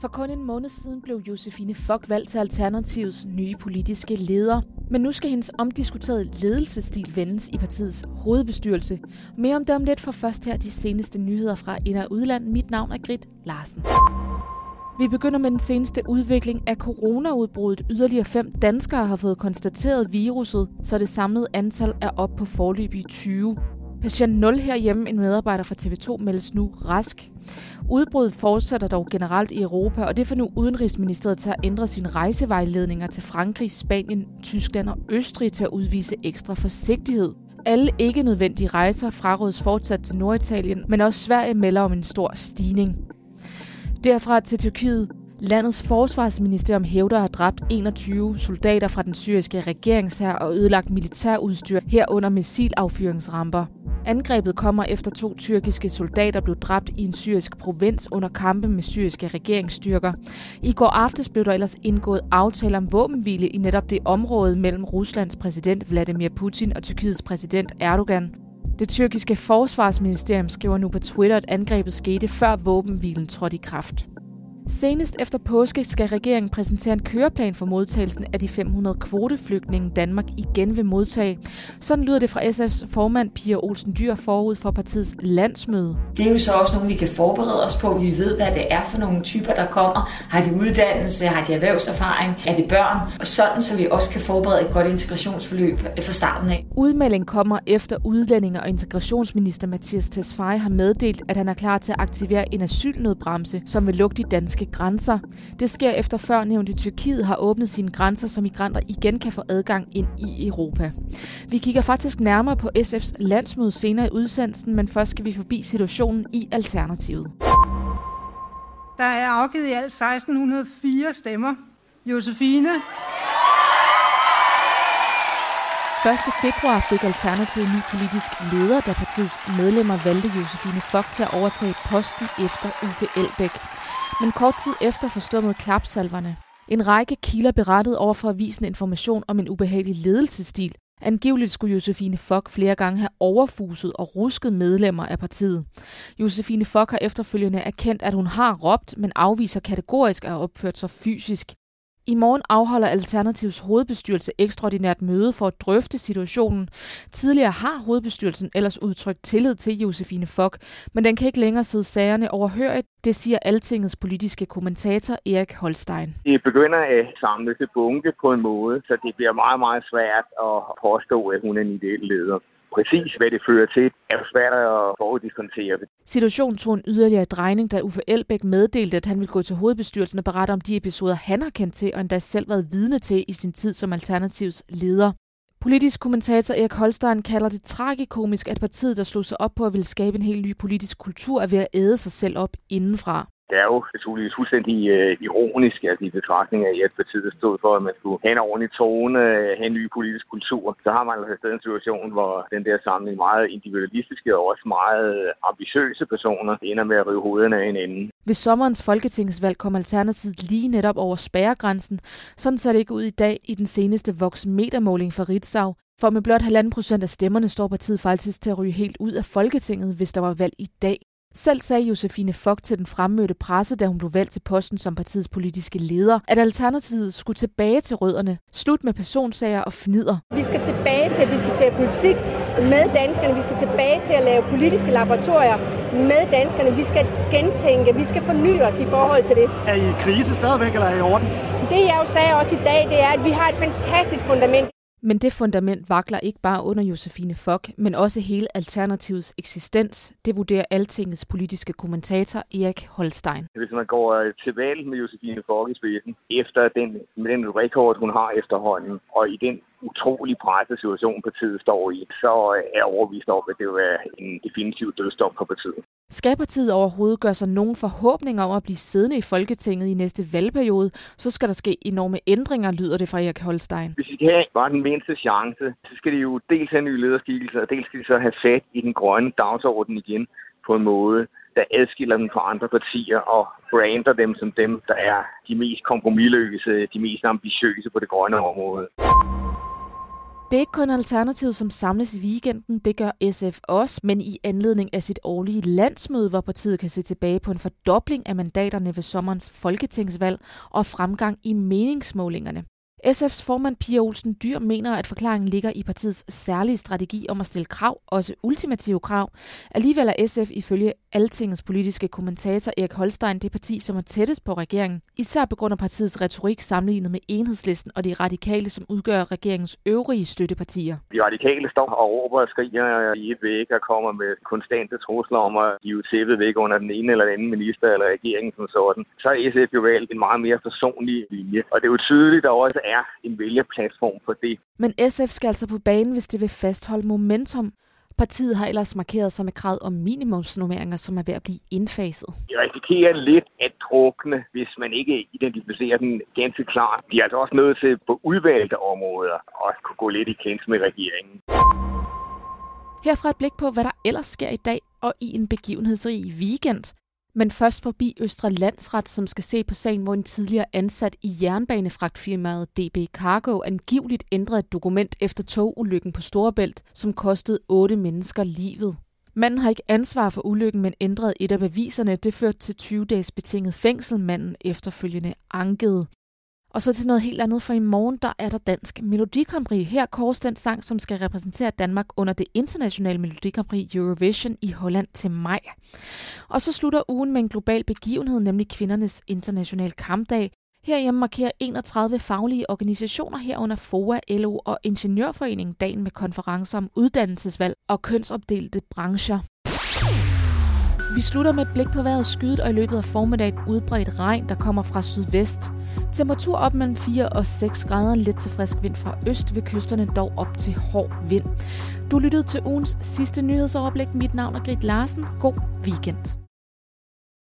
For kun en måned siden blev Josefine Fock valgt til Alternativets nye politiske leder. Men nu skal hendes omdiskuterede ledelsesstil vendes i partiets hovedbestyrelse. Mere om det om lidt for først her de seneste nyheder fra ind- og udland. Mit navn er Grit Larsen. Vi begynder med den seneste udvikling af coronaudbruddet. Yderligere fem danskere har fået konstateret viruset, så det samlede antal er op på forløbige 20. Patient 0 herhjemme, en medarbejder fra TV2, meldes nu rask. Udbruddet fortsætter dog generelt i Europa, og det får nu Udenrigsministeriet til at ændre sine rejsevejledninger til Frankrig, Spanien, Tyskland og Østrig til at udvise ekstra forsigtighed. Alle ikke nødvendige rejser frarådes fortsat til Norditalien, men også Sverige melder om en stor stigning. Derfra til Tyrkiet. Landets forsvarsministerium hævder at have dræbt 21 soldater fra den syriske regeringshær og ødelagt militærudstyr herunder missilaffyringsramper. Angrebet kommer efter to tyrkiske soldater blev dræbt i en syrisk provins under kampe med syriske regeringsstyrker. I går aftes blev der ellers indgået aftale om våbenhvile i netop det område mellem Ruslands præsident Vladimir Putin og Tyrkiets præsident Erdogan. Det tyrkiske forsvarsministerium skriver nu på Twitter, at angrebet skete før våbenhvilen trådte i kraft. Senest efter påske skal regeringen præsentere en køreplan for modtagelsen af de 500 kvoteflygtninge Danmark igen vil modtage. Sådan lyder det fra SF's formand Pia Olsen Dyr forud for partiets landsmøde. Det er jo så også nogle, vi kan forberede os på. Vi ved, hvad det er for nogle typer, der kommer. Har de uddannelse? Har de erhvervserfaring? Er det børn? Og sådan, så vi også kan forberede et godt integrationsforløb fra starten af. Udmelding kommer efter udlændinge- og integrationsminister Mathias Tesfaye har meddelt, at han er klar til at aktivere en asylnødbremse, som vil lukke de danske danske grænser. Det sker efter før nævnt i Tyrkiet har åbnet sine grænser, så migranter igen kan få adgang ind i Europa. Vi kigger faktisk nærmere på SF's landsmøde senere i udsendelsen, men først skal vi forbi situationen i Alternativet. Der er afgivet i alt 1604 stemmer. Josefine 1. februar fik Alternativet ny politisk leder, da partiets medlemmer valgte Josefine Fock til at overtage posten efter Uffe Elbæk men kort tid efter forstummede klapsalverne. En række kilder berettede over for avisen information om en ubehagelig ledelsesstil. Angiveligt skulle Josefine Fock flere gange have overfuset og rusket medlemmer af partiet. Josefine Fock har efterfølgende erkendt, at hun har råbt, men afviser kategorisk at have opført sig fysisk. I morgen afholder Alternativs hovedbestyrelse ekstraordinært møde for at drøfte situationen. Tidligere har hovedbestyrelsen ellers udtrykt tillid til Josefine Fock, men den kan ikke længere sidde sagerne overhørigt, det siger Altingets politiske kommentator Erik Holstein. Det begynder at samle til bunke på en måde, så det bliver meget, meget svært at påstå, at hun er en ideel leder præcis hvad det fører til, er svært at foruddiskontere. Situationen tog en yderligere drejning, da Uffe Elbæk meddelte, at han ville gå til hovedbestyrelsen og berette om de episoder, han har kendt til og endda selv været vidne til i sin tid som Alternativs leder. Politisk kommentator Erik Holstein kalder det tragikomisk, at partiet, der slog sig op på at ville skabe en helt ny politisk kultur, er ved at æde sig selv op indenfra det er jo naturligvis fuldstændig øh, ironisk, at i betragtning af, at partiet stod for, at man skulle have en ordentlig tone, øh, have en ny politisk kultur, så har man altså en situation, hvor den der samling meget individualistiske og også meget øh, ambitiøse personer ender med at rive hovederne af hinanden. Ved sommerens folketingsvalg kom Alternativet lige netop over spærregrænsen. Sådan ser det ikke ud i dag i den seneste voksmetermåling for Ritzau. For med blot halvanden procent af stemmerne står partiet faktisk til at ryge helt ud af Folketinget, hvis der var valg i dag. Selv sagde Josefine Fock til den fremmødte presse, da hun blev valgt til posten som partiets politiske leder, at Alternativet skulle tilbage til rødderne. Slut med personsager og fnider. Vi skal tilbage til at diskutere politik med danskerne. Vi skal tilbage til at lave politiske laboratorier med danskerne. Vi skal gentænke, vi skal forny os i forhold til det. Er I i krise stadigvæk, eller er I i orden? Det jeg jo sagde også i dag, det er, at vi har et fantastisk fundament. Men det fundament vakler ikke bare under Josefine Fock, men også hele Alternativets eksistens. Det vurderer Altingets politiske kommentator Erik Holstein. Hvis man går til valg med Josefine Fock i spidsen, efter den, med den rekord, hun har efterhånden, og i den utrolig presset situation, partiet står i, så er jeg overbevist om, at det vil være en definitiv dødstop på partiet. Skal partiet overhovedet gøre sig nogen forhåbninger om at blive siddende i Folketinget i næste valgperiode, så skal der ske enorme ændringer, lyder det fra Erik Holstein. Hvis de kan have bare den mindste chance, så skal de jo dels have nye lederskikkelser, og dels skal de så have fat i den grønne dagsorden igen på en måde, der adskiller dem fra andre partier og brander dem som dem, der er de mest kompromilløse, de mest ambitiøse på det grønne område. Det er ikke kun Alternativet, som samles i weekenden, det gør SF også, men i anledning af sit årlige landsmøde, hvor partiet kan se tilbage på en fordobling af mandaterne ved sommerens folketingsvalg og fremgang i meningsmålingerne. SF's formand Pia Olsen Dyr mener, at forklaringen ligger i partiets særlige strategi om at stille krav, også ultimative krav. Alligevel er SF ifølge Altingets politiske kommentator Erik Holstein det parti, som er tættest på regeringen. Især på grund af partiets retorik sammenlignet med enhedslisten og de radikale, som udgør regeringens øvrige støttepartier. De radikale står og råber og skriger i et væg og kommer med konstante trusler om at give tæppet væk under den ene eller den anden minister eller regeringen som sådan. Så er SF jo valgt en meget mere personlig linje. Og det er jo tydeligt, at der også er en vælgerplatform for det. Men SF skal altså på banen, hvis det vil fastholde momentum. Partiet har ellers markeret sig med kravet om minimumsnummeringer, som er ved at blive indfaset. Vi risikerer lidt at drukne, hvis man ikke identificerer den ganske klart. De er altså også nødt til på udvalgte områder at kunne gå lidt i kens med regeringen. Herfra et blik på, hvad der ellers sker i dag og i en begivenhedsrig weekend. Men først forbi Østre Landsret, som skal se på sagen, hvor en tidligere ansat i jernbanefragtfirmaet DB Cargo angiveligt ændrede et dokument efter togulykken på Storebælt, som kostede otte mennesker livet. Manden har ikke ansvar for ulykken, men ændrede et af beviserne. Det førte til 20 dages betinget fængsel, manden efterfølgende ankede. Og så til noget helt andet, for i morgen der er der Dansk Melodikampri. Her kors den sang, som skal repræsentere Danmark under det internationale Melodikampri Eurovision i Holland til maj. Og så slutter ugen med en global begivenhed, nemlig kvindernes internationale kampdag. Herhjemme markerer 31 faglige organisationer herunder FOA, LO og Ingeniørforeningen dagen med konferencer om uddannelsesvalg og kønsopdelte brancher. Vi slutter med et blik på vejret skydet og i løbet af formiddagen udbredt regn, der kommer fra sydvest. Temperatur op mellem 4 og 6 grader, lidt til frisk vind fra øst ved kysterne, dog op til hård vind. Du lyttede til ugens sidste nyhedsoverblik. Mit navn er Grit Larsen. God weekend.